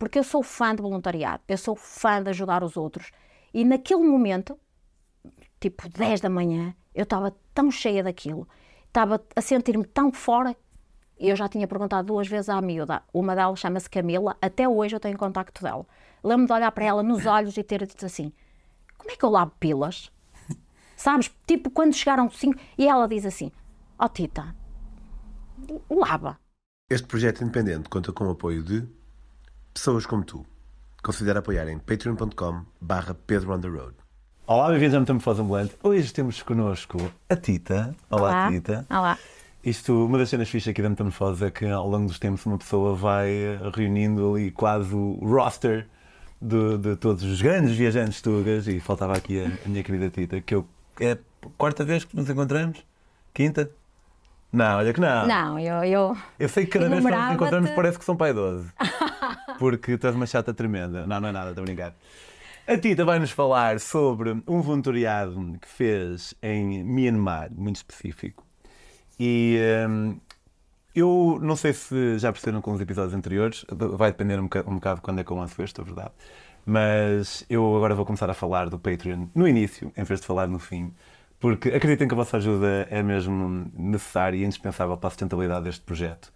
porque eu sou fã de voluntariado, eu sou fã de ajudar os outros. E naquele momento, tipo 10 da manhã, eu estava tão cheia daquilo, estava a sentir-me tão fora. Eu já tinha perguntado duas vezes à miúda, uma delas chama-se Camila, até hoje eu tenho contacto dela. Lembro-me de olhar para ela nos olhos e ter dito assim: Como é que eu lavo pilas? Sabes? Tipo, quando chegaram cinco. E ela diz assim: Ó oh, Tita, lava. Este projeto independente conta com o apoio de pessoas como tu. Considera apoiar em patreon.com barra Pedro on the Road. Olá, bem-vindos ao Metamorfose Ambulante. Hoje temos connosco a Tita. Olá, Olá. Tita. Olá. Isto, uma das cenas fixas aqui da Metamorfose é que ao longo dos tempos uma pessoa vai reunindo ali quase o roster de, de todos os grandes viajantes tugas e faltava aqui a, a minha querida Tita, que eu, é a quarta vez que nos encontramos? Quinta? Não, olha que não. Não, eu. eu... Eu sei que cada vez que nos encontramos parece que são pai 12. Porque tu és uma chata tremenda. Não, não é nada, estou a brincar. A Tita vai-nos falar sobre um voluntariado que fez em Myanmar, muito específico. E hum, eu não sei se já perceberam com os episódios anteriores, vai depender um bocado, um bocado quando é que eu lanço este, é verdade. Mas eu agora vou começar a falar do Patreon no início, em vez de falar no fim, porque acreditem que a vossa ajuda é mesmo necessária e indispensável para a sustentabilidade deste projeto.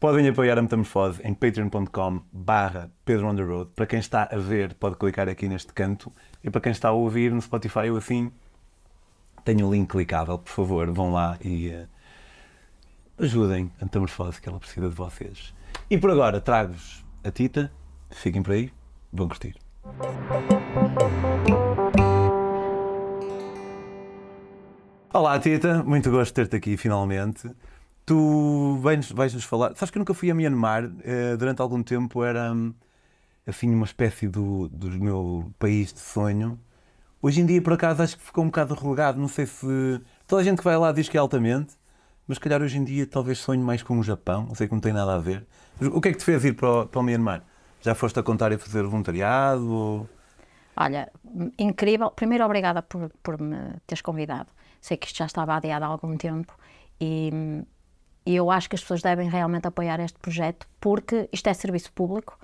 Podem apoiar a Metamorfose em patreon.com barra Pedro on the Road. Para quem está a ver, pode clicar aqui neste canto. E para quem está a ouvir no Spotify ou assim, tenho o link clicável. Por favor, vão lá e eh, ajudem a Metamorfose, que ela precisa de vocês. E por agora, trago-vos a Tita. Fiquem por aí, vão curtir. Olá, Tita. Muito gosto de ter-te aqui finalmente. Tu vais- vais-nos falar. Sabes que eu nunca fui a Myanmar. eh, durante algum tempo era hum, assim uma espécie do, do meu país de sonho. Hoje em dia, por acaso, acho que ficou um bocado relegado. Não sei se. Toda a gente que vai lá diz que é altamente, mas calhar hoje em dia talvez sonho mais com o Japão. Não sei que não tem nada a ver. Mas o que é que te fez ir para o, para o? Já foste a contar e fazer voluntariado? Ou... Olha, incrível. Primeiro, obrigada por, por me teres convidado. Sei que isto já estava adiado há algum tempo e, e eu acho que as pessoas devem realmente apoiar este projeto porque isto é serviço público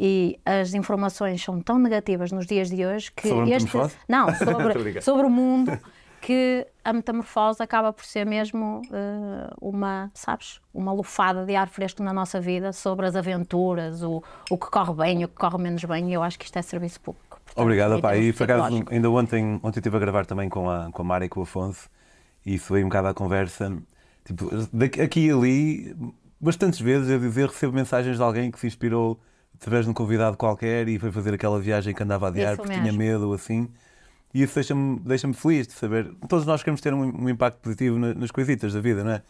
e as informações são tão negativas nos dias de hoje que Sobre este não sobre sobre o mundo que a metamorfose acaba por ser mesmo eh, uma sabes uma lufada de ar fresco na nossa vida sobre as aventuras o, o que corre bem o que corre menos bem e eu acho que isto é serviço público Obrigado, pá. termos E por acaso, ainda ontem, ontem estive a gravar também com a, com a Mara e com o Afonso e isso veio um bocado à conversa. Tipo, aqui e ali, bastantes vezes eu dizer, recebo mensagens de alguém que se inspirou através de um convidado qualquer e foi fazer aquela viagem que andava a adiar porque tinha medo ou assim. E isso deixa-me deixa feliz de saber. Todos nós queremos ter um, um impacto positivo na- nas coisitas da vida, não é?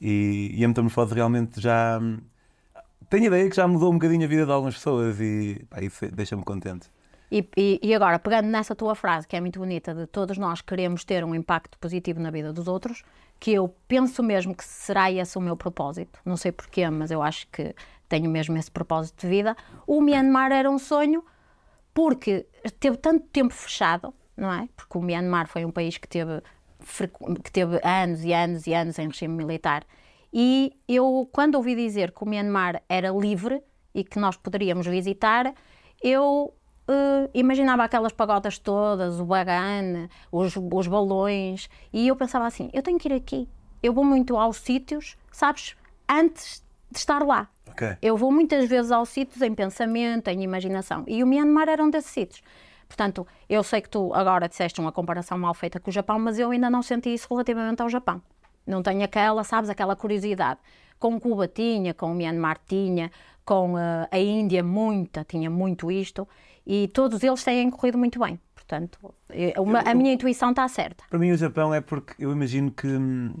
E, e a metamorfose realmente já. Tenho ideia que já mudou um bocadinho a vida de algumas pessoas e pá, isso deixa-me contente. E, e- e agora, pegando nessa tua frase, que é muito bonita, de todos nós queremos ter um impacto positivo na vida dos outros, que eu penso mesmo que será esse o meu propósito. Não sei porquê, mas eu acho que tenho mesmo esse propósito de vida. O Myanmar era um sonho porque teve tanto tempo fechado, não é? Porque o Myanmar foi um país que teve, que teve anos e anos e anos em regime militar. E eu, quando ouvi dizer que o Myanmar era livre e que nós poderíamos visitar, eu eh, imaginava aquelas pagodas todas, o bagan, os, os balões, e eu pensava assim: eu tenho que ir aqui. Eu vou muito aos sítios, sabes, antes de estar lá. Ok. Eu vou muitas vezes aos sítios em pensamento, em imaginação. E o Myanmar era um desses sítios. Portanto, eu sei que tu agora disseste uma comparação mal feita com o Japão, mas eu ainda não senti isso relativamente ao Japão. Não tenho aquela, sabes, aquela curiosidade. Com Cuba tinha, com o Myanmar tinha, com eh, a Índia muita, tinha muito isto. E todos eles têm corrido muito bem. Portanto, uma- a minha intuição está certa. Para mim, o Japão é porque eu imagino que hum,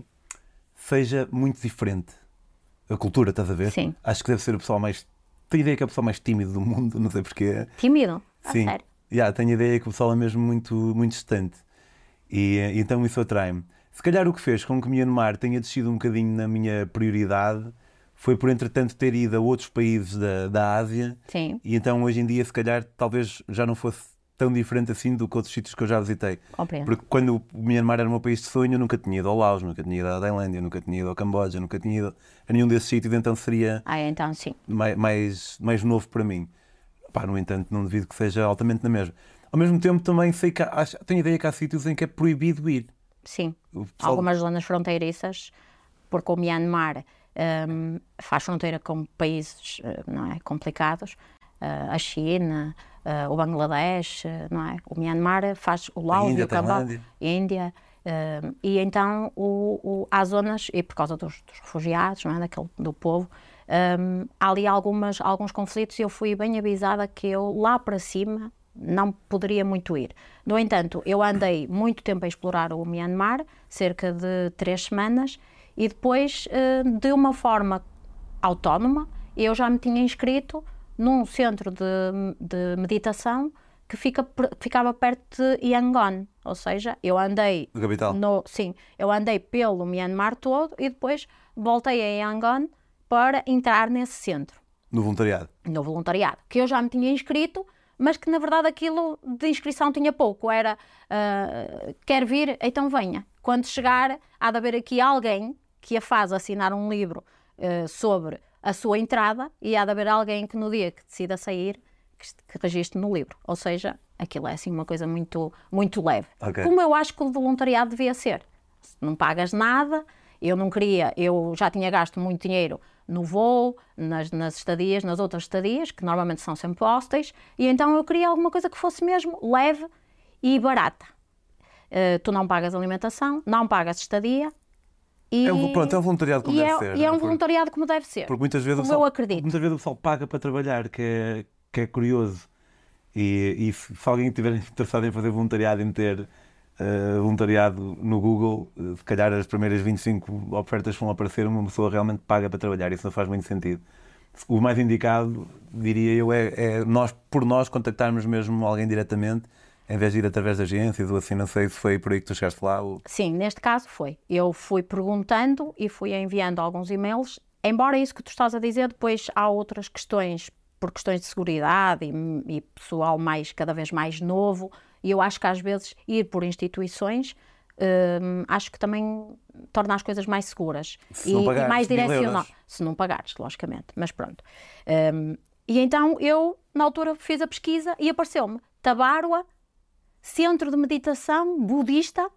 seja muito diferente. A cultura, estás a ver? Sim. Acho que deve ser o pessoal mais. Tenho ideia que é o pessoal mais tímido do mundo, não sei porquê. Tímido? A Sim. sério. Yeah, tenho ideia que o pessoal é mesmo muito, muito distante. E, eh, então isso atrai-me. Se calhar o que fez com que Myanmar tenha descido um bocadinho na minha prioridade foi por, entretanto, ter ido a outros países da, da Ásia. Sim, E então, hoje em dia, se calhar, talvez já não fosse tão diferente assim do que outros sítios que eu já visitei. compreendo. Porque quando o Myanmar era o meu país de sonho, eu nunca tinha ido ao Laos, nunca tinha ido à Tailândia, nunca tinha ido ao Camboja, nunca tinha ido a nenhum desses sítios, então seria Ah, então sim. mai- mais, mais novo para mim. Pá, no entanto, não devido que seja altamente na mesma. Ao mesmo tempo, também sei que há, tenho a ideia que há sítios em que é proibido ir. Sim. Pessoal- Algumas zonas fronteiriças, porque o Myanmar hum, faz fronteira com países eh, não é, complicados, eh, a China, eh, o Bangladesh, não é? O Myanmar faz o Laos Índia, e o Camboja. Índia. hum, e então o, o- há zonas, e por causa dos, dos refugiados, não é? Daquele, do povo, hum, há ali algumas, alguns conflitos e eu fui bem avisada que eu lá para cima não poderia muito ir. No entanto, eu andei muito tempo a explorar o Myanmar, cerca de três semanas, e depois, eh, de uma forma autónoma, eu já me tinha inscrito num centro de, de meditação que fica, ficava perto de Yangon. Ou seja, eu andei Da capital? no, sim, eu andei pelo Myanmar todo e depois voltei a Yangon para entrar nesse centro No voluntariado. no voluntariado, que eu já me tinha inscrito, mas que na verdade aquilo de inscrição tinha pouco. Era ah, quer vir, então venha. Quando chegar, há de haver aqui alguém que a faz assinar um livro ah, sobre a sua entrada e há de haver alguém que no dia que decida sair que, que registre no livro. Ou seja, aquilo é assim uma coisa muito, muito leve. Ok. Como eu acho que o voluntariado devia ser. Não pagas nada, eu não queria, eu já tinha gasto muito dinheiro no voo, nas, nas estadias, nas outras estadias, que normalmente são sempre hostéis, e então eu queria alguma coisa que fosse mesmo leve e barata. Eh, tu não pagas alimentação, não pagas estadia. E, É um, pronto, é um voluntariado como deve é, ser. e é um Porque- voluntariado como deve ser. Porque muitas vezes, o pessoal, eu acredito. muitas vezes o pessoal paga para trabalhar, que é, que é curioso. E, e se, se alguém estiver interessado em fazer voluntariado, em meter eh, voluntariado no Google, eh, se calhar as primeiras 25 ofertas vão aparecer, uma pessoa realmente paga para trabalhar. Isso não faz muito sentido. O mais indicado, diria eu, é, é nós, por nós, contactarmos mesmo alguém diretamente, em vez de ir através de agências ou assim. Não sei se foi por aí que tu chegaste lá. Ou... Sim, neste caso foi. Eu fui perguntando e fui enviando alguns e-mails. Embora isso que tu estás a dizer, depois há outras questões, por questões de segurança e, e pessoal mais cada vez mais novo. E eu acho que às vezes ir por instituições hum, acho que também torna as coisas mais seguras Se e, não e pagares mais direcional. Se não pagares, logicamente, mas pronto. Hum, e então eu, na altura, fiz a pesquisa e apareceu-me Tabarua, Centro de Meditação Budista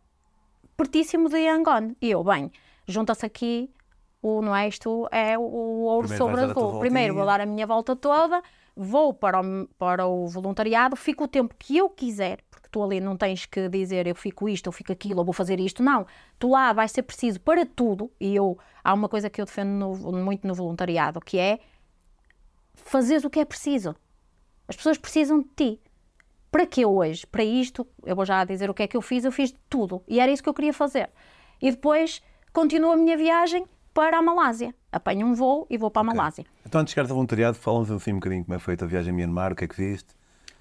pertíssimo de Yangon. E eu, bem, junta-se aqui o, não é isto, é o, o ouro Primeiro sobre vais azul. Primeiro vou dar a minha volta toda, vou para o, para o voluntariado, fico o tempo que eu quiser, porque tu ali não tens que dizer eu fico isto, eu fico aquilo, eu vou fazer isto, não. Tu lá vai ser preciso para tudo, e eu, há uma coisa que eu defendo no- muito no voluntariado, que é fazeres o que é preciso. As pessoas precisam de ti. Para que hoje? Para isto, eu vou já dizer o que é que eu fiz, eu fiz de tudo. E era isso que eu queria fazer. E depois continuo a minha viagem para a Malásia. Apanho um voo e vou para a Malásia. Então, antes de chegares ao voluntariado, fala-nos assim um bocadinho como é foi a viagem a Myanmar, o que é que viste.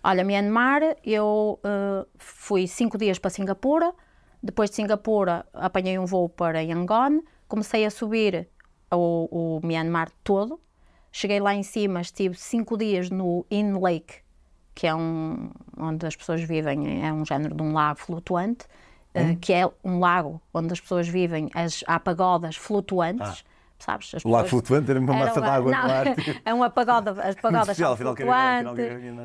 Olha, Myanmar, eu eh, fui cinco dias para Singapura. Depois de Singapura, apanhei um voo para Yangon. Comecei a subir o, o Myanmar todo. Cheguei lá em cima, estive cinco dias no In Lake, que é um onde as pessoas vivem, é um género de um lago flutuante, eh, que é um lago onde as pessoas vivem, as, há pagodas flutuantes. Sabes? As O lago flutuante era uma era massa uma- de água não, é uma pagoda, as pagodas especial, flutuantes,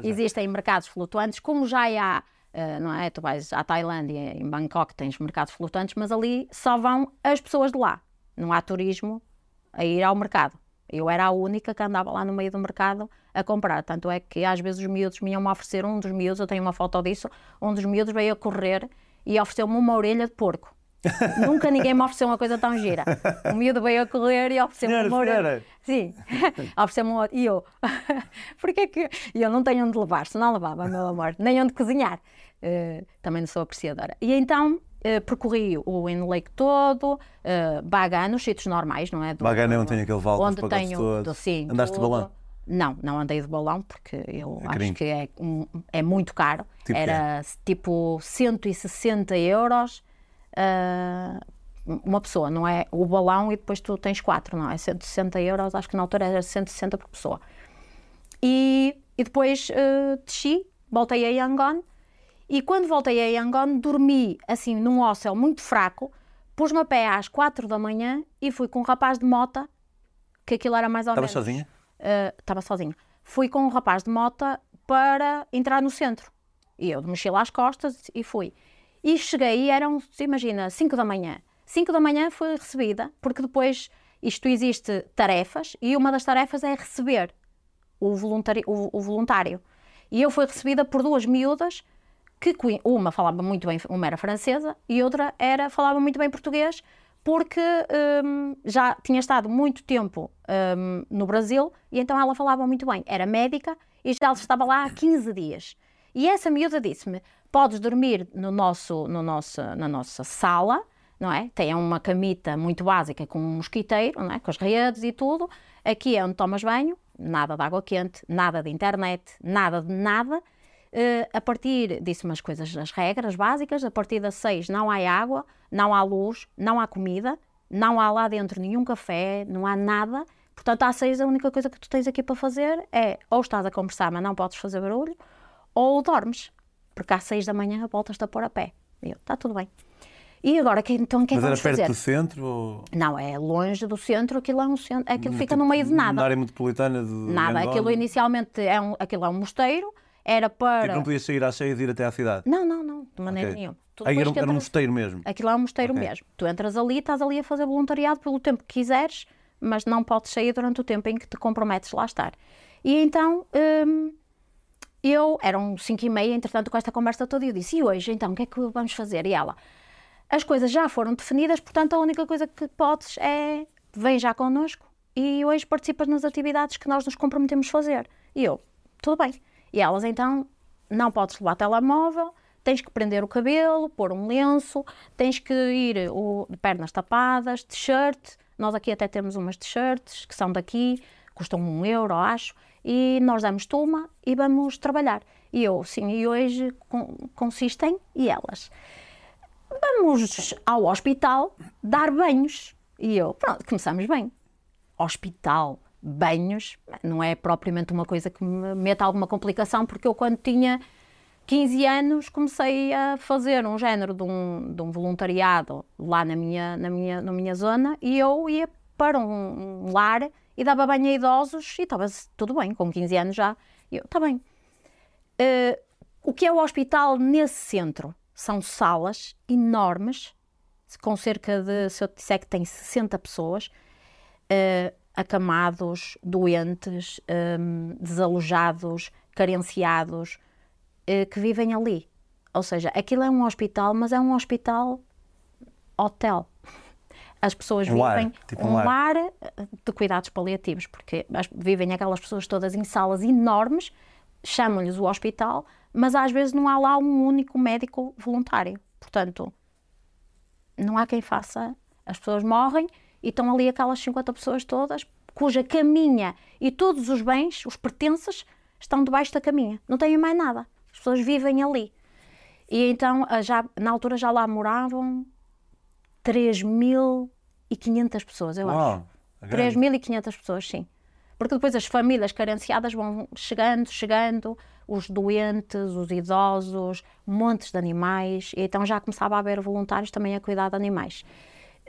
existem mercados flutuantes, como já há, eh, não é? Tu vais à Tailândia, em Bangkok tens mercados flutuantes, mas ali só vão as pessoas de lá. Não há turismo a ir ao mercado. Eu era a única que andava lá no meio do mercado a comprar. Tanto é que às vezes os miúdos me iam oferecer, um dos miúdos, eu tenho uma foto disso, um dos miúdos veio a correr e ofereceu-me uma orelha de porco. Nunca ninguém me ofereceu uma coisa tão gira. O miúdo veio a correr e ofereceu-me uma orelha. Sim, ofereceu-me um outro. E eu, porque que. E eu não tenho onde levar, se não levava, meu amor, nem onde cozinhar. Eh, também não sou apreciadora. E então eh, percorri o In Lake todo, uh, Bagan, nos sítios normais, não é? Do- Bagan é onde tem aquele vale Onde tenho. todos. do- sim, Andaste de balão? Não, não andei de balão porque eu É acho carinho. que é, um- é muito caro. Tipo Era tipo 160 euros ah, uma pessoa, não é o balão e depois tu tens quatro, não é? 160 euros, acho que na altura era 160 por pessoa. E, e depois ah, desci, voltei a Yangon e quando voltei a Yangon dormi assim num hostel muito fraco, pus-me a pé às 4 da manhã e fui com um rapaz de mota, que aquilo era mais ou Estavas menos... sozinha? Uh, estava sozinho. Fui com um rapaz de mota para entrar no centro. E eu de mochila às costas e fui. E cheguei e eram, imagina, 5 da manhã. 5 da manhã fui recebida, porque depois isto existe tarefas e uma das tarefas é receber o voluntário. O, o voluntário. E eu fui recebida por duas miúdas que uma falava muito bem, uma era francesa e outra era falava muito bem português porque hum, já tinha estado muito tempo hum, no Brasil e então ela falava muito bem. Era médica e já estava lá há 15 dias. E essa miúda disse-me: podes dormir no nosso, no nosso, na nossa sala, não é? Tem uma camita muito básica com um mosquiteiro, não é? Com as redes e tudo. Aqui é onde tomas banho, nada de água quente, nada de internet, nada de nada. Uh, a partir, disse umas coisas, as regras básicas, a partir das seis não há água, não há luz, não há comida, não há lá dentro nenhum café, não há nada. Portanto, às seis a única coisa que tu tens aqui para fazer é ou estás a conversar, mas não podes fazer barulho, ou dormes, porque às seis da manhã voltas-te a pôr a pé. E eu, está tudo bem. E agora, então, o que é que Mas era perto fazer? do centro? Ou... Não, é longe do centro, aquilo é um centro, aquilo fica no meio de nada. Na área metropolitana de Nada, aquilo inicialmente é um, aquilo é um mosteiro, era para... Tipo, não podias sair às seis e ir até à cidade? Não, não, não, de maneira Ok. nenhuma. Tu Aí era, um- que era um entras- mosteiro mesmo? Aquilo é um mosteiro Ok. mesmo. Tu entras ali, estás ali a fazer voluntariado pelo tempo que quiseres, mas não podes sair durante o tempo em que te comprometes lá estar. E então, hum, eu, eram cinco e meia, entretanto, com esta conversa toda, eu disse, e hoje, então, o que é que vamos fazer? E ela, as coisas já foram definidas, portanto, a única coisa que podes é, vem já connosco e hoje participas nas atividades que nós nos comprometemos a fazer. E eu, tudo bem. E elas, então, não podes levar telemóvel, tens que prender o cabelo, pôr um lenço, tens que ir o, de pernas tapadas, t-shirt. Nós aqui até temos umas t-shirts que são daqui, custam um euro, acho, e nós damos uma e vamos trabalhar. E eu, sim, e hoje con- consistem, e elas, vamos ao hospital dar banhos. E eu, pronto, começamos bem. Hospital, banhos, não é propriamente uma coisa que me meta alguma complicação, porque eu quando tinha 15 anos comecei a fazer um género de um, de um voluntariado lá na minha, na, minha, na minha zona e eu ia para um, lar e dava banho a idosos e estava tudo bem, com 15 anos já. Eu, está bem. Eh, o que é o hospital nesse centro? São salas enormes, com cerca de, se eu disser que tem 60 pessoas, eh, acamados, doentes, hum, desalojados, carenciados, eh, que vivem ali. Ou seja, aquilo é um hospital, mas é um hospital hotel. As pessoas Um lar, vivem tipo um um lar. lar de cuidados paliativos, porque vivem aquelas pessoas todas em salas enormes, chamam-lhes o hospital, mas às vezes não há lá um único médico voluntário. Portanto, não há quem faça. As pessoas morrem e estão ali aquelas 50 pessoas todas, cuja caminha e todos os bens, os pertences, estão debaixo da caminha. Não têm mais nada. As pessoas vivem ali. E então, ah, já, na altura, já lá moravam 3.500 pessoas, eu acho. Uau, é grande. 3.500 pessoas, sim. Porque depois as famílias carenciadas vão chegando, chegando, os doentes, os idosos, montes de animais, e então já começava a haver voluntários também a cuidar de animais.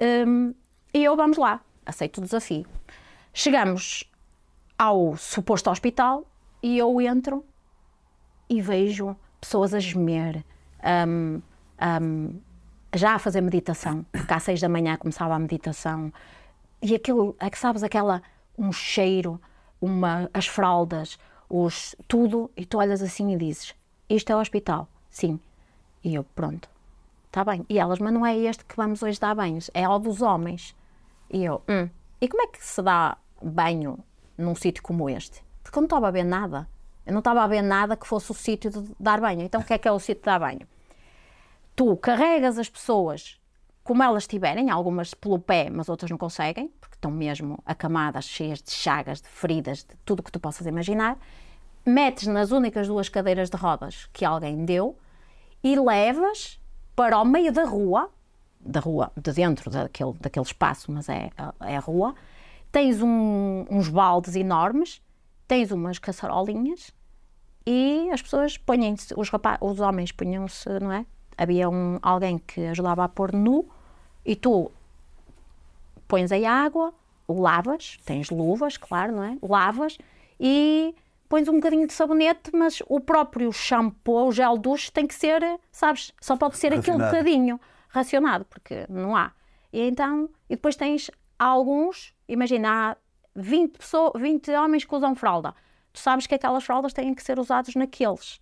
Hum, e eu, vamos lá, aceito o desafio. Chegamos ao suposto hospital e eu entro e vejo pessoas a gemer, hum, hum, já a fazer meditação, porque às seis da manhã começava a meditação, e aquilo, é que sabes, aquela, um cheiro, uma, as fraldas, os, tudo, e tu olhas assim e dizes, isto é o hospital, sim. E eu, pronto, está bem. E elas, mas não é este que vamos hoje dar banhos, é ao dos homens. E eu, hum, e como é que se dá banho num sítio como este? Porque eu não estava a ver nada. Eu não estava a ver nada que fosse o sítio de dar banho. Então o que é que é o sítio de dar banho? Tu carregas as pessoas como elas estiverem, algumas pelo pé, mas outras não conseguem, porque estão mesmo acamadas, cheias de chagas, de feridas, de tudo o que tu possas imaginar. Metes nas únicas duas cadeiras de rodas que alguém deu e levas para o meio da rua, da rua, de dentro daquele, daquele espaço, mas é, é a rua. Tens um- uns baldes enormes, tens umas caçarolinhas e as pessoas põem-se, os, os homens punham-se, não é? Havia um, alguém que ajudava a pôr nu e tu pões aí a água, lavas, tens luvas, claro, não é? Lavas e pões um bocadinho de sabonete, mas o próprio shampoo, o gel duche, tem que ser, sabes, só pode ser aquele bocadinho racionado, porque não há. E então, e depois tens alguns, imagina, há 20, pessoas, 20 homens que usam fralda. Tu sabes que aquelas fraldas têm que ser usadas naqueles.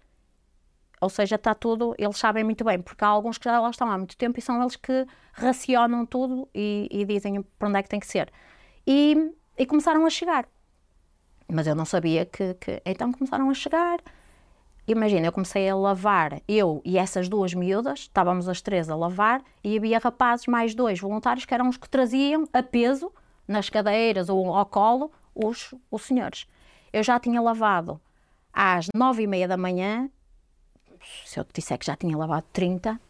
Ou seja, está tudo, eles sabem muito bem, porque há alguns que já lá estão há muito tempo e são eles que racionam tudo e, e dizem para onde é que tem que ser. E, e começaram a chegar. Mas eu não sabia que, que- Então começaram a chegar. Imagina, eu comecei a lavar, eu e essas duas miúdas, estávamos as três a lavar, e havia rapazes, mais dois voluntários, que eram os que traziam a peso, nas cadeiras ou ao colo, os, os senhores. Eu já tinha lavado às nove e meia da manhã, se eu te disser que já tinha lavado 30,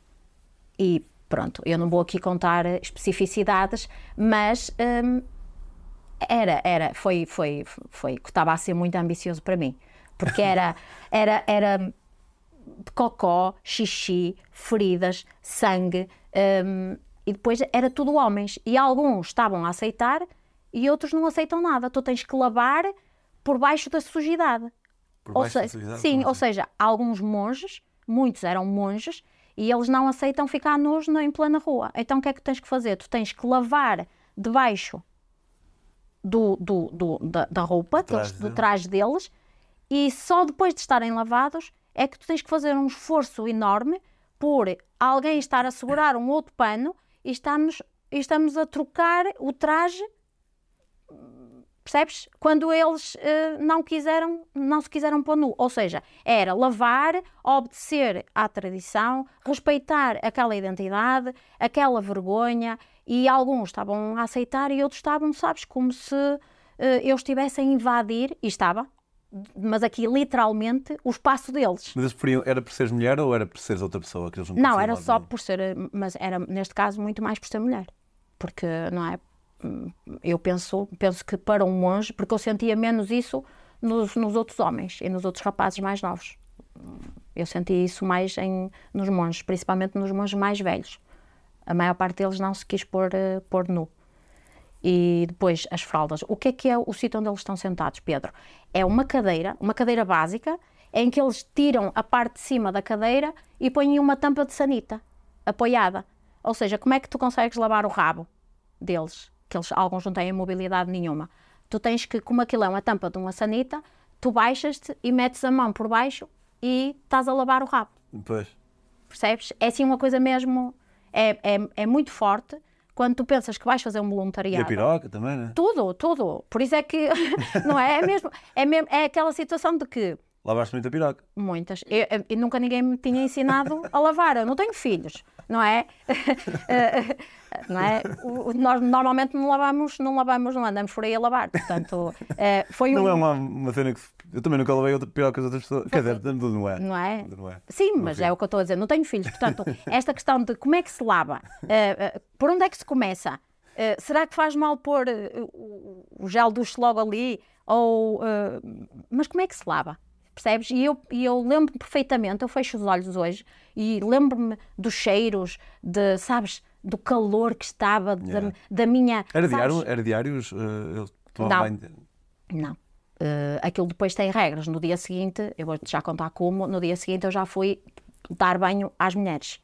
e pronto, eu não vou aqui contar especificidades, mas hum, era, era, foi, foi, foi, estava a ser muito ambicioso para mim, porque era, era, era de cocó, xixi, feridas, sangue, hum, e depois era tudo homens, e alguns estavam a aceitar e outros não aceitam nada, tu tens que lavar por baixo da sujidade. Por Ou baixo da seja, sujidade? sim, ou assim? seja, alguns monges, muitos eram monges, e eles não aceitam ficar nus em plena rua. Então o que é que tens que fazer? Tu tens que lavar debaixo do, do, do- da, da roupa, deles- do deles. traje deles, e só depois de estarem lavados é que tu tens que fazer um esforço enorme por alguém estar a segurar um outro pano e estamos, e estamos a trocar o traje Percebes? Quando eles eh, não quiseram, não se quiseram pôr nu. Ou seja, era lavar, obedecer à tradição, respeitar aquela identidade, aquela vergonha, e alguns estavam a aceitar e outros estavam, sabes, como se eh, eu estivesse a invadir, e estava, mas aqui literalmente, o espaço deles. Mas eles preferiam, era por seres mulher ou era por seres outra pessoa? Que eles não, Não, era só por ser, mas era neste caso muito mais por ser mulher. Porque, não é? Eu penso, penso que para um monge, porque eu sentia menos isso nos, nos outros homens e nos outros rapazes mais novos. Eu sentia isso mais em, nos monges, principalmente nos monges mais velhos. A maior parte deles não se quis pôr, eh, pôr nu. E depois as fraldas. O que é que é o sítio onde eles estão sentados, Pedro? É uma cadeira, uma cadeira básica, em que eles tiram a parte de cima da cadeira e põem uma tampa de sanita apoiada. Ou seja, como é que tu consegues lavar o rabo deles? Que eles, alguns não têm mobilidade nenhuma. Tu tens que, como aquilo é uma tampa de uma sanita, tu baixas-te e metes a mão por baixo e estás a lavar o rabo Pois. percebes? É assim uma coisa mesmo, é, é, é muito forte quando tu pensas que vais fazer um E a voluntariado. piroca também, né? Tudo, tudo. Por isso é que, não é? É mesmo, é mesmo, é aquela situação de que Lavaste muito a piroca. muitas, e nunca ninguém me tinha ensinado a lavar, eu não tenho filhos, não é? Não é? Nós normalmente não lavamos, não lavamos, não andamos por aí a lavar, portanto, eh, foi um... Não é uma, uma cena que. Eu também nunca lavei outra piroca de outras pessoas. Quer dizer, não é. Não é? Não é. Sim, mas é o que eu estou a dizer, não tenho filhos. Portanto, esta questão de como é que se lava, eh, eh, por onde é que se começa? Será que faz mal pôr o, gel duche logo ali? Ou, mas como é que se lava? Percebes? E eu, e eu lembro-me perfeitamente, eu fecho os olhos hoje e lembro-me dos cheiros, de, sabes, do calor que estava, da, Yeah. da minha. Era diário? Era diários? tomavam Não. banho- Não. Eh, aquilo depois tem regras. No dia seguinte, eu vou-te já contar como, no dia seguinte eu já fui dar banho às mulheres.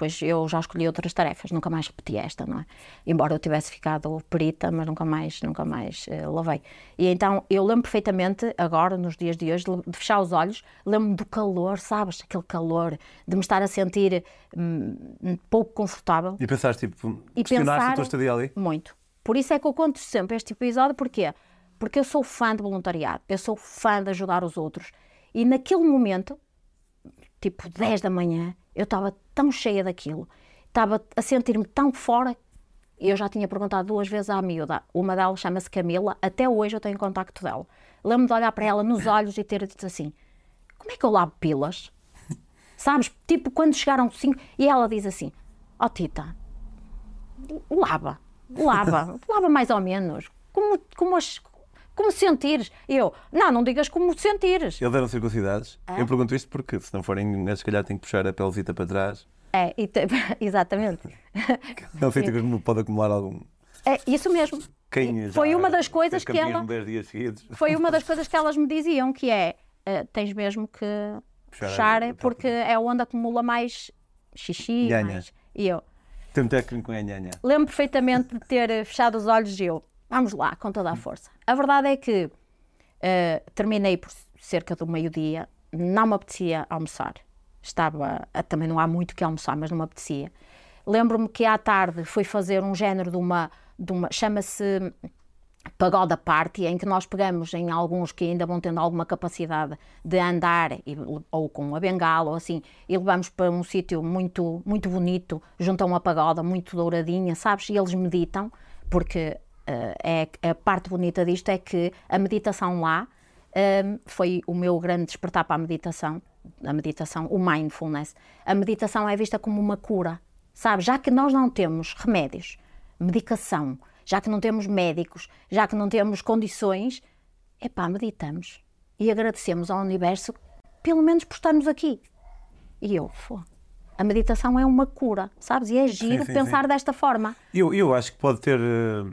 Depois eu já escolhi outras tarefas, nunca mais repeti esta, não é? Embora eu tivesse ficado perita, mas nunca mais, nunca mais eh, lavei. E então eu lembro perfeitamente, agora, nos dias de hoje, de fechar os olhos, lembro-me do calor, sabes? Aquele calor, de me estar a sentir um pouco confortável. E pensaste, tipo, E questionaste a pensar- tua estadia ali? Muito. Por isso é que eu conto sempre este episódio, porquê? Porque eu sou fã de voluntariado, eu sou fã de ajudar os outros. E naquele momento, tipo 10 da manhã, eu estava tão cheia daquilo, estava a sentir-me tão fora. Eu já tinha perguntado duas vezes à miúda, uma delas chama-se Camila, até hoje eu tenho contacto dela. Lembro-me de olhar para ela nos olhos e ter dito assim: Como é que eu lavo pilas? Sabes? Tipo, quando chegaram cinco. E ela diz assim: Ó Tita, lava, lava, lava mais ou menos. Como, como, as- como sentires. Eu, não, não digas como sentires. Eles eram circuncidados? Eu pergunto isto porque, se não forem, eles se calhar têm que puxar a pelezita para trás. É, e te- exatamente. É um sítio que pode acumular algum. É isso mesmo. Quem Foi uma das coisas que ela- campismo 10 dias seguidos. Foi uma das coisas que elas me diziam, que é, eh, tens mesmo que Puxar puxar, a- porque é onde acumula mais xixi. Nhanha. Mais... E eu Tem técnico em nhanha. lembro perfeitamente de ter eh, fechado os olhos e eu, vamos lá, com toda a força. A verdade é que eh, terminei por cerca do meio-dia, não me apetecia almoçar. Estava, eh, também não há muito que almoçar, mas não me apetecia. Lembro-me que à tarde fui fazer um género de uma, de uma chama-se pagoda party, em que nós pegamos em alguns que ainda vão tendo alguma capacidade de andar, e- ou com a bengala, ou assim, e levamos para um sítio muito, muito bonito, junto a uma pagoda muito douradinha, sabes? E eles meditam, porque é, a parte bonita disto é que a meditação lá eh, foi o meu grande despertar para a meditação, a meditação, o mindfulness. A meditação é vista como uma cura, sabe? Já que nós não temos remédios, medicação, já que não temos médicos, já que não temos condições, epá, meditamos e agradecemos ao universo pelo menos por estarmos aqui. E eu, fô, a meditação é uma cura, sabes? E é giro sim, pensar desta forma. Eu, eu acho que pode ter eh,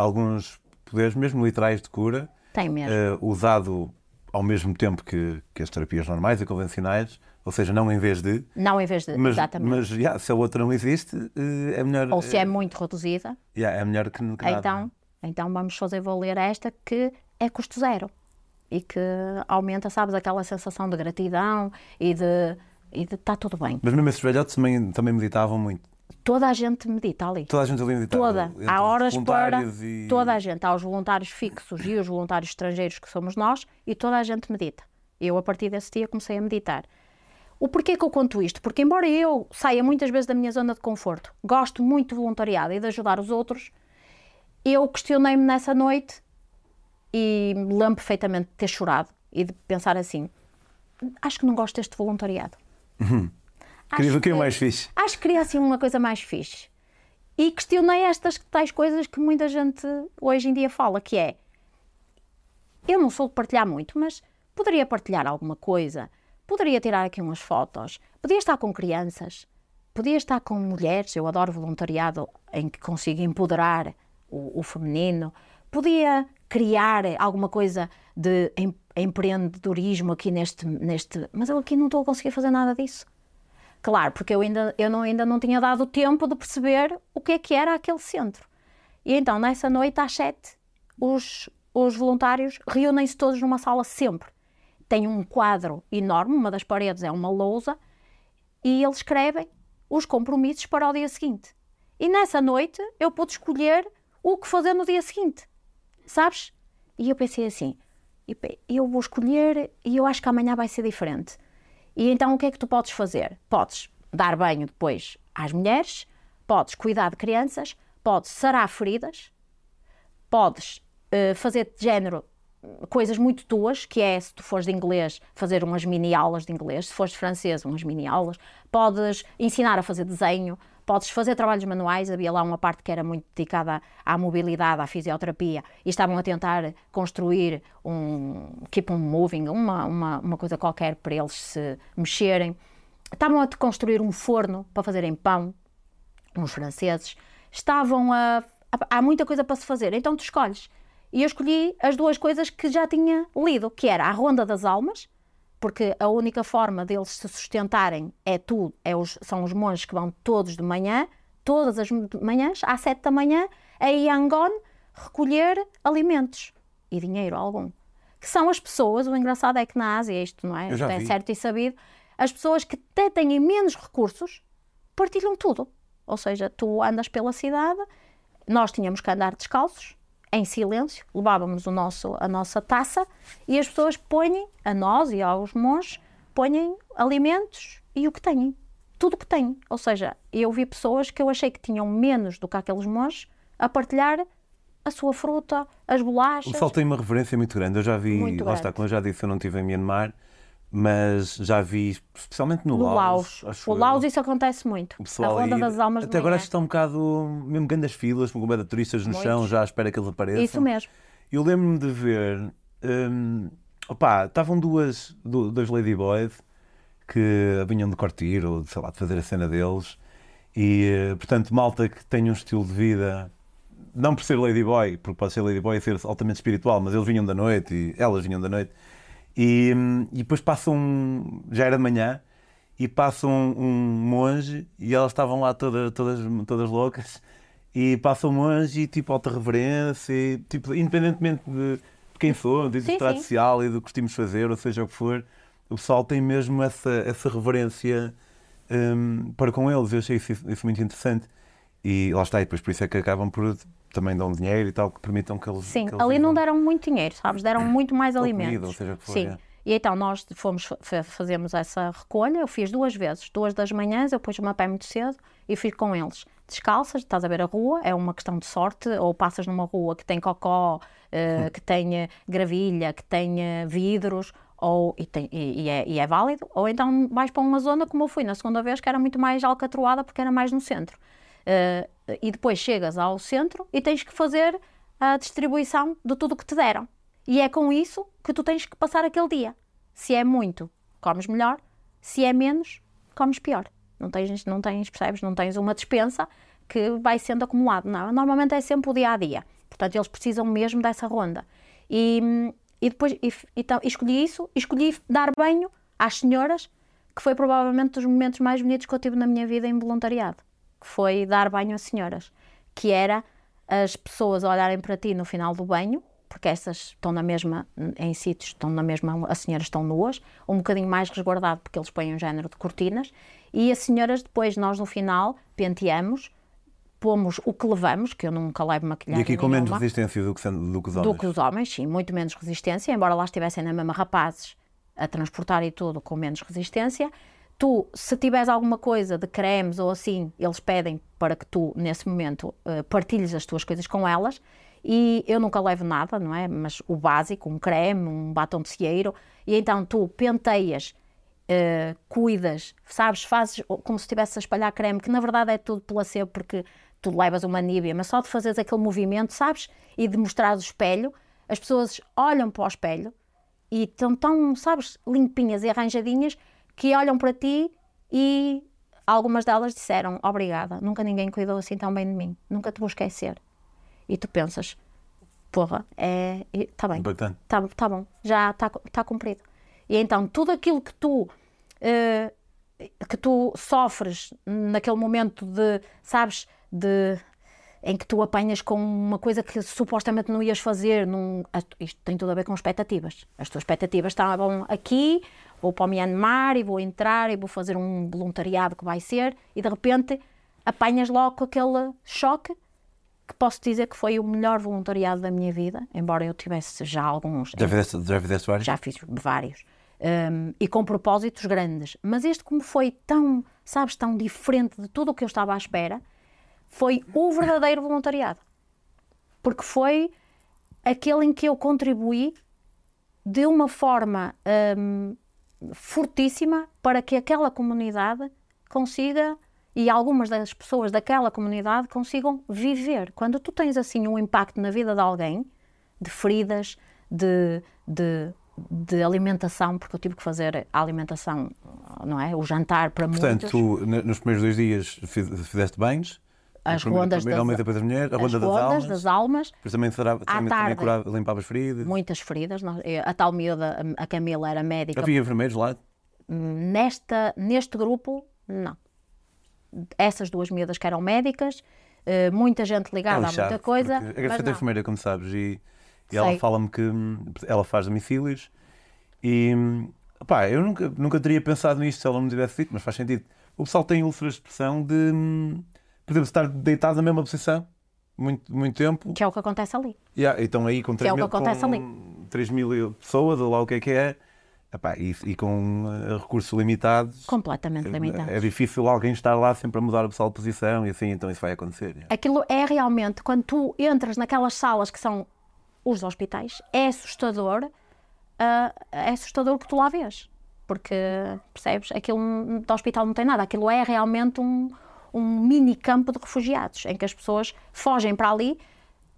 alguns poderes, mesmo literais, de cura, Tem mesmo. eh, usado ao mesmo tempo que, que as terapias normais e convencionais, ou seja, não em vez de. Não em vez de. Mas, exatamente. mas yeah, se a outra não existe, eh, é melhor. Ou se é eh, muito reduzida, yeah, é melhor que, que nada. então, então vamos fazer valer esta que é custo zero e que aumenta, sabes, aquela sensação de gratidão e de e de está tudo bem. Mas mesmo esses velhotes também, também meditavam muito. Toda a gente medita ali. Toda a gente ali meditava. Toda. Há horas para e- toda a gente. Há os voluntários fixos e os voluntários estrangeiros que somos nós e toda a gente medita. Eu, a partir desse dia, comecei a meditar. O porquê que eu conto isto? Porque, embora eu saia muitas vezes da minha zona de conforto, gosto muito de voluntariado e de ajudar os outros, eu questionei-me nessa noite e me lembro perfeitamente de ter chorado e de pensar assim: acho que não gosto deste voluntariado. Queria o que é mais fixe. Acho que queria assim uma coisa mais fixe. E questionei estas tais coisas que muita gente hoje em dia fala, que é eu não sou de partilhar muito, mas poderia partilhar alguma coisa, poderia tirar aqui umas fotos, podia estar com crianças, podia estar com mulheres, eu adoro voluntariado em que consigo empoderar o, o feminino, podia criar alguma coisa de em- empreendedorismo aqui neste, neste. Mas eu aqui não estou a conseguir fazer nada disso. Claro, porque eu ainda, eu não, ainda não tinha dado tempo de perceber o que é que era aquele centro. E então, nessa noite, às sete, os, os voluntários reúnem-se todos numa sala sempre. Tem um quadro enorme, uma das paredes é uma lousa, e eles escrevem os compromissos para o dia seguinte. E nessa noite eu pude escolher o que fazer no dia seguinte. Sabes? E eu pensei assim: "E pe- eu vou escolher e eu acho que amanhã vai ser diferente. E então o que é que tu podes fazer? Podes dar banho depois às mulheres, podes cuidar de crianças, podes sarar feridas, podes eh, fazer de género coisas muito tuas, que é se tu fores de inglês, fazer umas mini aulas de inglês, se fores de francês, umas mini aulas, podes ensinar a fazer desenho, podes fazer trabalhos manuais, havia lá uma parte que era muito dedicada à mobilidade, à fisioterapia, e estavam a tentar construir um keep on moving, uma, uma, uma coisa qualquer para eles se mexerem. Estavam a construir um forno para fazerem pão, uns franceses, estavam a, a- Há muita coisa para se fazer, então tu escolhes. E eu escolhi as duas coisas que já tinha lido, que era a Ronda das Almas, porque a única forma deles se sustentarem é tu, é os, são os monges que vão todos de manhã, todas as manhãs, às sete da manhã, a Yangon, recolher alimentos e dinheiro algum. Que são as pessoas, o engraçado é que na Ásia, isto não é, é certo e sabido, as pessoas que até têm menos recursos partilham tudo. Ou seja, tu andas pela cidade, nós tínhamos que andar descalços, em silêncio, levávamos o nosso, a nossa taça e as pessoas põem, a nós e aos monges, põem alimentos e o que têm. Tudo o que têm. Ou seja, eu vi pessoas que eu achei que tinham menos do que aqueles monges a partilhar a sua fruta, as O bolachas. pessoal tem uma referência muito grande. Eu já vi, Muito lá está, grande. como eu já disse, eu não estive em Myanmar, mas já vi, especialmente no, No Laos. Laos. O eu. Laos isso acontece muito. O pessoal a Ronda das Almas Até agora acho que está um bocado, mesmo grandes filas, com de turistas no chão, Muitos. já à espera que eles apareçam. Isso mesmo. Eu lembro-me de ver. hum, opá, estavam duas, du- dois ladyboys que vinham de cortir ou sei lá, de fazer a cena deles. E, eh, portanto, malta que tem um estilo de vida não por ser Ladyboy, porque pode ser Ladyboy e ser altamente espiritual, mas eles vinham da noite e elas vinham da noite. E, e depois passam, já era de manhã, e passa um, um monge e elas estavam lá todas, todas, todas loucas e passa um monge e tipo alta reverência, e, tipo, independentemente de quem sou, do sim. social e do que gostamos de fazer, ou seja o que for, o pessoal tem mesmo essa, essa reverência hum, para com eles. Eu achei isso, isso muito interessante. E lá está, e depois por isso é que acabam por também um dinheiro e tal, que permitam que eles. Sim, que eles ali não vivam. deram muito dinheiro, sabes? Deram muito mais Ou alimentos. comida, ou seja que for, Sim. é. E então nós fomos fa- fa- fazemos essa recolha, eu fiz duas vezes, duas das manhãs, eu pus o meu pé muito cedo e fui com eles descalças, estás a ver a rua, é uma questão de sorte, ou passas numa rua que tem cocó, eh, que tenha gravilha, que tenha vidros, ou, e, tem- e- e é, e é válido, ou então vais para uma zona como eu fui na segunda vez, que era muito mais alcatroada porque era mais no centro. Eh, e depois chegas ao centro e tens que fazer a distribuição de tudo o que te deram. E é com isso que tu tens que passar aquele dia. Se é muito, comes melhor. Se é menos, comes pior. Não tens, não tens, percebes? Não tens uma dispensa que vai sendo acumulado. Não, normalmente é sempre o dia a dia. Portanto, eles precisam mesmo dessa ronda. E, e depois e, então, escolhi isso, escolhi dar banho às senhoras, que foi provavelmente dos momentos mais bonitos que eu tive na minha vida em voluntariado. Que foi dar banho às senhoras. Que era as pessoas olharem para ti no final do banho, porque essas estão na mesma, em sítios, estão na mesma, as senhoras estão nuas, um bocadinho mais resguardado, porque eles põem um género de cortinas, e as senhoras depois, nós no final, penteamos, pomos o que levamos, que eu nunca levo E maquilhagem aqui com menos nenhuma, resistência do que, do que os homens. do que os homens, sim, muito menos resistência, embora lá estivessem na mesma rapazes a transportar e tudo com menos resistência. Tu, se tiveres alguma coisa de cremes ou assim, eles pedem para que tu, nesse momento, eh, partilhes as tuas coisas com elas. E eu nunca levo nada, não é? Mas o básico, um creme, um batom de cieiro. E então tu penteias, eh, cuidas, sabes, fazes como se estivesse a espalhar creme, que na verdade é tudo placebo, porque tu levas uma nívea, mas só de fazeres aquele movimento, sabes? E de mostrares o espelho, as pessoas olham para o espelho e estão tão, sabes, limpinhas e arranjadinhas que olham para ti e algumas delas disseram obrigada, nunca ninguém cuidou assim tão bem de mim, nunca te vou esquecer. E tu pensas, porra, é, está bem, Impactante. Tá, bom, já está tá cumprido. E então tudo aquilo que tu eh, que tu sofres naquele momento de, sabes, de em que tu apanhas com uma coisa que supostamente não ias fazer, num, isto tem tudo a ver com expectativas. As tuas expectativas estavam aqui, vou para o Myanmar e vou entrar e vou fazer um voluntariado que vai ser, e de repente apanhas logo aquele choque que posso dizer que foi o melhor voluntariado da minha vida, embora eu tivesse já alguns. Já fizeste, já fizeste vários? Já fiz vários. Um, e com propósitos grandes. Mas este, como foi tão, sabes, tão diferente de tudo o que eu estava à espera, foi o verdadeiro voluntariado. Porque foi aquele em que eu contribuí de uma forma hum, fortíssima para que aquela comunidade consiga e algumas das pessoas daquela comunidade consigam viver. Quando tu tens assim um impacto na vida de alguém, de feridas, de, de, de alimentação, porque eu tive que fazer a alimentação, não é? O jantar para Portanto, muitos. tu ne- nos primeiros dois dias fiz- fizeste banhos. As rondas das- homem, depois a mulher, a as ronda das rondas almas. das almas, Depois também, será, também, também tarde. curava, limpavas feridas. muitas feridas. Eu- A tal miúda, a Camila, era médica. Havia enfermeiros lá. Nesta, neste grupo, não. Essas duas miúdas que eram médicas, eh, muita gente ligada a lixado, muita coisa. A Graça mas é enfermeira, como sabes, e, e ela fala-me que hum, ela faz domicílios e hum, pá, eu nunca, nunca teria pensado nisto se ela não me tivesse dito, mas faz sentido. O pessoal tem úlceras de pressão de, hum, por exemplo, estar deitado na mesma posição muito, muito tempo. Que é o que acontece ali. Yeah, então aí com 3 é que mil, acontece ali. com 3 mil pessoas, ou lá o que é que é, epá, e, e com eh, recursos limitados, Completamente limitado. é difícil alguém estar lá sempre a mudar o pessoal de posição e assim, então isso vai acontecer. yeah. Aquilo é realmente, quando tu entras naquelas salas que são os hospitais, é assustador, ah, é assustador o que tu lá vês. Porque, percebes, aquilo do hospital não tem nada, aquilo é realmente um, um mini campo de refugiados, em que as pessoas fogem para ali,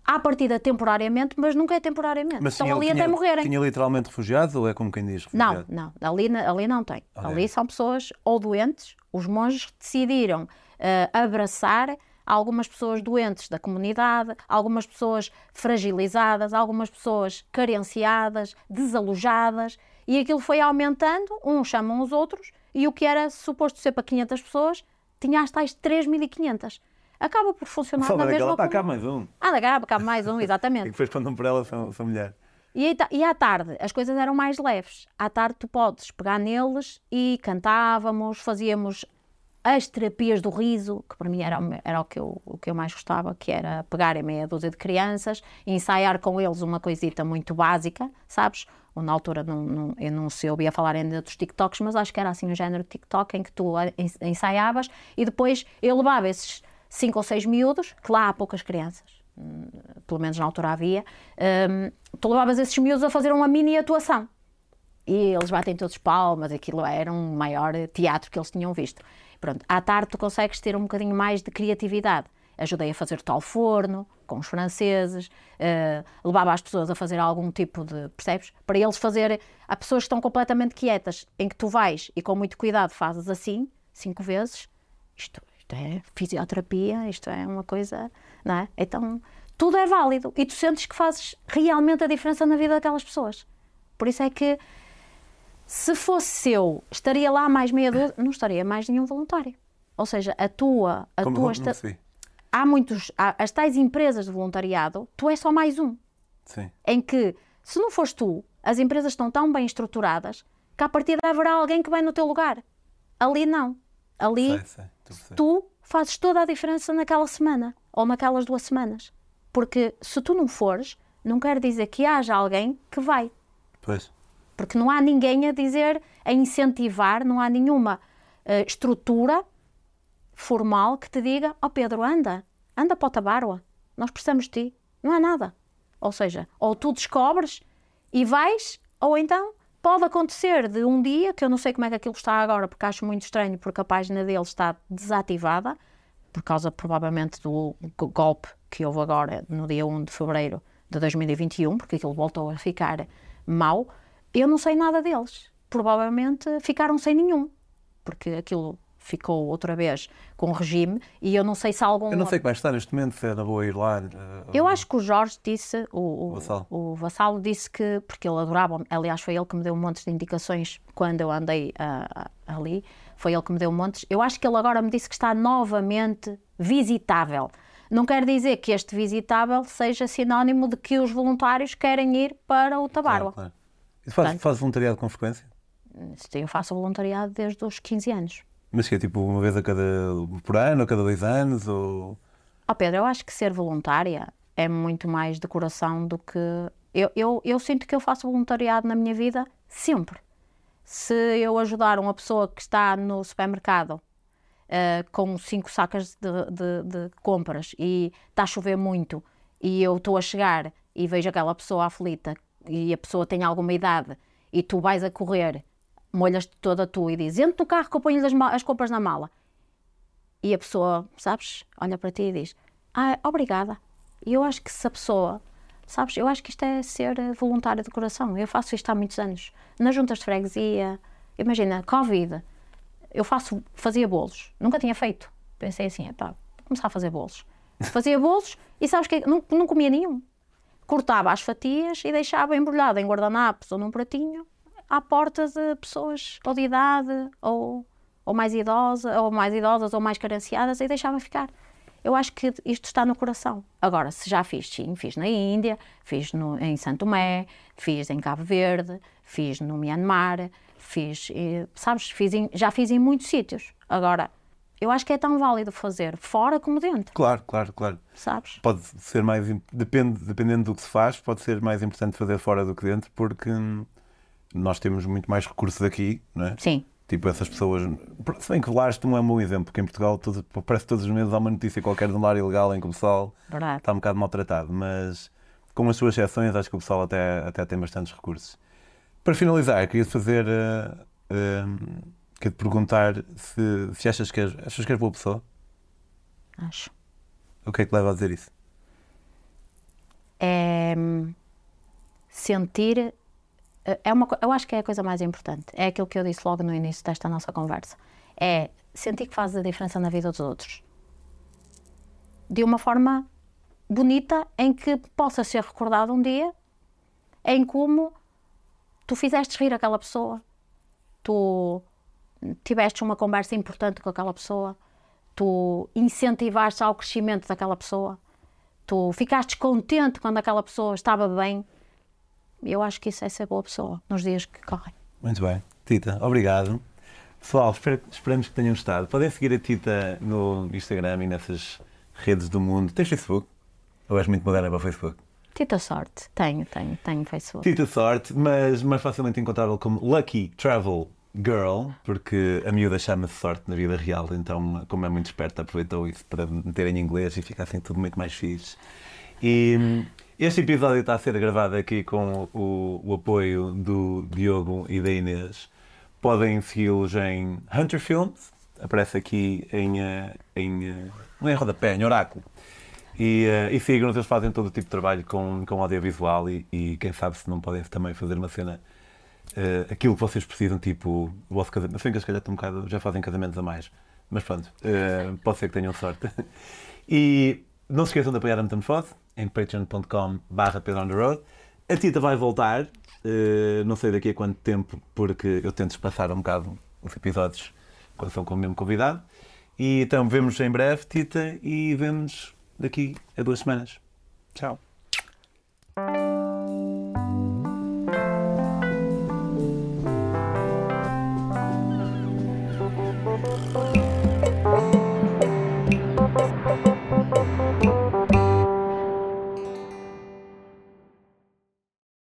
à partida temporariamente, mas nunca é temporariamente. Estão tinha- ali tinha, até morrerem. Tinha literalmente refugiados ou é como quem diz Não, refugiado? não, ali, na- ali não tem. Ok. Ali são pessoas ou doentes, os monges decidiram eh, abraçar algumas pessoas doentes da comunidade, algumas pessoas fragilizadas, algumas pessoas carenciadas, desalojadas, e aquilo foi aumentando, uns chamam os outros, e o que era suposto ser para 500 pessoas tinha as tais 3.500. Acaba por funcionar Só daquela, mesma pá, cá mais um. Ah, da Gaba, cabe mais um, E exatamente. depois quando por ela são, são mulher. E, aí ta- e à tarde as coisas eram mais leves. À tarde tu podes pegar neles e cantávamos, fazíamos as terapias do riso, que para mim era, era o, que eu, o que eu mais gostava, que era pegar em meia dúzia de crianças ensaiar com eles uma coisita muito básica, sabes? Ou na altura não, não- eu não se ouvia falar ainda dos TikToks, mas acho que era assim um género de TikTok em que tu ensaiavas e depois eu levava esses cinco ou seis miúdos, que lá há poucas crianças, pelo menos na altura havia, hum, tu levavas esses miúdos a fazer uma mini atuação. E eles batem todos palmas, aquilo era um maior teatro que eles tinham visto. Pronto, à tarde tu consegues ter um bocadinho mais de criatividade. Ajudei a fazer tal forno, com os franceses, eh, levava as pessoas a fazer algum tipo de, percebes? Para eles fazer, há pessoas que estão completamente quietas, em que tu vais e com muito cuidado fazes assim, cinco vezes, isto, isto é fisioterapia, isto é uma coisa, não é? Então, tudo é válido e tu sentes que fazes realmente a diferença na vida daquelas pessoas. Por isso é que, se fosse eu, estaria lá mais meia dúzia, não estaria mais nenhum voluntário. Ou seja, a tua, a Como tua esta- há muitos, há as tais empresas de voluntariado, tu és só mais um Sim. em que, se não fores tu, as empresas estão tão bem estruturadas que a partir haverá alguém que vai no teu lugar. Ali não. Ali Sei, sei. Perceber. tu fazes toda a diferença naquela semana ou naquelas duas semanas. Porque se tu não fores, não quer dizer que haja alguém que vai. Pois. Porque não há ninguém a dizer, a incentivar, não há nenhuma eh, estrutura formal que te diga: Ó Pedro, anda, anda para o Tabarua, nós precisamos de ti. Não há nada. Ou seja, ou tu descobres e vais, ou então pode acontecer de um dia, que eu não sei como é que aquilo está agora, porque acho muito estranho, porque a página dele está desativada, por causa provavelmente do go- golpe que houve agora no dia 1 de fevereiro de 2021, porque aquilo voltou a ficar mau. Eu não sei nada deles. Provavelmente ficaram sem nenhum, porque aquilo ficou outra vez com regime e eu não sei se algum. Eu não sei é que está neste momento, se era boa ir lá. eh, Eu acho que o Jorge disse, o, o, Vassalo. o Vassalo disse que, porque ele adorava, aliás, foi ele que me deu um monte de indicações quando eu andei ah, ali, foi ele que me deu montes. Eu acho que ele agora me disse que está novamente visitável. Não quer dizer que este visitável seja sinónimo de que os voluntários querem ir para o Tabarua. Claro, claro. E tu fazes, Portanto- fazes voluntariado com frequência? Eu faço voluntariado desde os 15 anos. Mas que é tipo uma vez a cada. por ano, ou cada dois anos? Ou... Ó Pedro, eu acho que ser voluntária é muito mais de coração do que. Eu, eu, eu sinto que eu faço voluntariado na minha vida sempre. Se eu ajudar uma pessoa que está no supermercado eh, com cinco sacas de, de- de compras e está a chover muito e eu estou a chegar e vejo aquela pessoa aflita e a pessoa tem alguma idade e tu vais a correr, molhas-te toda tu e dizes entra no carro que eu ponho as, as compras na mala e a pessoa, sabes, olha para ti e diz: Ah, obrigada. E eu acho que se a pessoa, sabes, eu acho que isto é ser voluntário de coração. Eu faço isto há muitos anos. Nas juntas de freguesia, imagina, Covid, eu faço, fazia bolos. Nunca tinha feito. Pensei assim: epá, vou começar a fazer bolos. Fazia bolos e sabes que não, não comia nenhum. Cortava as fatias e deixava embrulhado em guardanapos ou num pratinho à porta de pessoas ou de idade ou, ou mais idosas ou mais idosas ou mais carenciadas e deixava ficar. Eu acho que isto está no coração. Agora, se já fiz, sim, fiz na Índia, fiz no, em Santo Tomé, fiz em Cabo Verde, fiz no Myanmar, fiz, eh, sabes, fiz em- já fiz em muitos sítios. Agora, eu acho que é tão válido fazer fora como dentro, Claro, claro, claro. sabes? Pode ser mais. Depende, dependendo do que se faz, pode ser mais importante fazer fora do que dentro, porque nós temos muito mais recursos aqui, não é? Sim, Tipo, essas pessoas. Se bem que Lares não é um bom exemplo, porque em Portugal todo- parece que todos os meses há uma notícia qualquer de um lar ilegal em que o pessoal verdade. está um bocado maltratado, mas com as suas exceções, acho que o pessoal até, até tem bastantes recursos. Para finalizar, queria fazer. eh, queria te perguntar se, se achas, que és, achas que és boa pessoa? Acho. O que é que te leva a dizer isso? é sentir eh, é uma, eu acho que é a coisa mais importante é aquilo que eu disse logo no início desta nossa conversa é sentir que fazes a diferença na vida dos outros de uma forma bonita em que possa ser recordado um dia em como tu fizeste rir aquela pessoa, tu tiveste uma conversa importante com aquela pessoa, tu incentivaste ao crescimento daquela pessoa, tu ficaste contente quando aquela pessoa estava bem. Eu acho que isso é ser boa pessoa nos dias que correm. Muito bem. Tita, obrigado. Pessoal, espero, esperamos que tenham gostado. Podem seguir a Tita no Instagram e nessas redes do mundo. Tens Facebook? Ou és muito moderna para o Facebook? Tita Sorte, tenho, tenho, tenho Facebook. Tita Sorte, mas mais facilmente encontrável como Lucky Travel Girl, porque a miúda chama-se Sorte na vida real, então, como é muito esperta, aproveitou isso para meter em inglês e ficar assim tudo muito mais fixe. E este episódio está a ser gravado aqui com o, o apoio do Diogo e da Inês. Podem segui-los em Hunter Films, aparece aqui em, eh, em, eh, não é rodapé, em oráculo. E, uh, e sigam-nos, eles fazem todo o tipo de trabalho com, com audiovisual e, e quem sabe se não podem também fazer uma cena, uh, aquilo que vocês precisam, tipo o vosso casamento. Assim que se calhar estão um bocado, já fazem casamentos a mais, mas pronto, uh, pode ser que tenham sorte. e não se esqueçam de apoiar a Metamorfose em patreon.com barra Pedro on the Road. A Tita vai voltar, não sei daqui a quanto tempo, porque eu tento espaçar um bocado os episódios quando são com o mesmo convidado. E então vemos em breve, Tita, e vemos daqui a duas semanas. Tchau.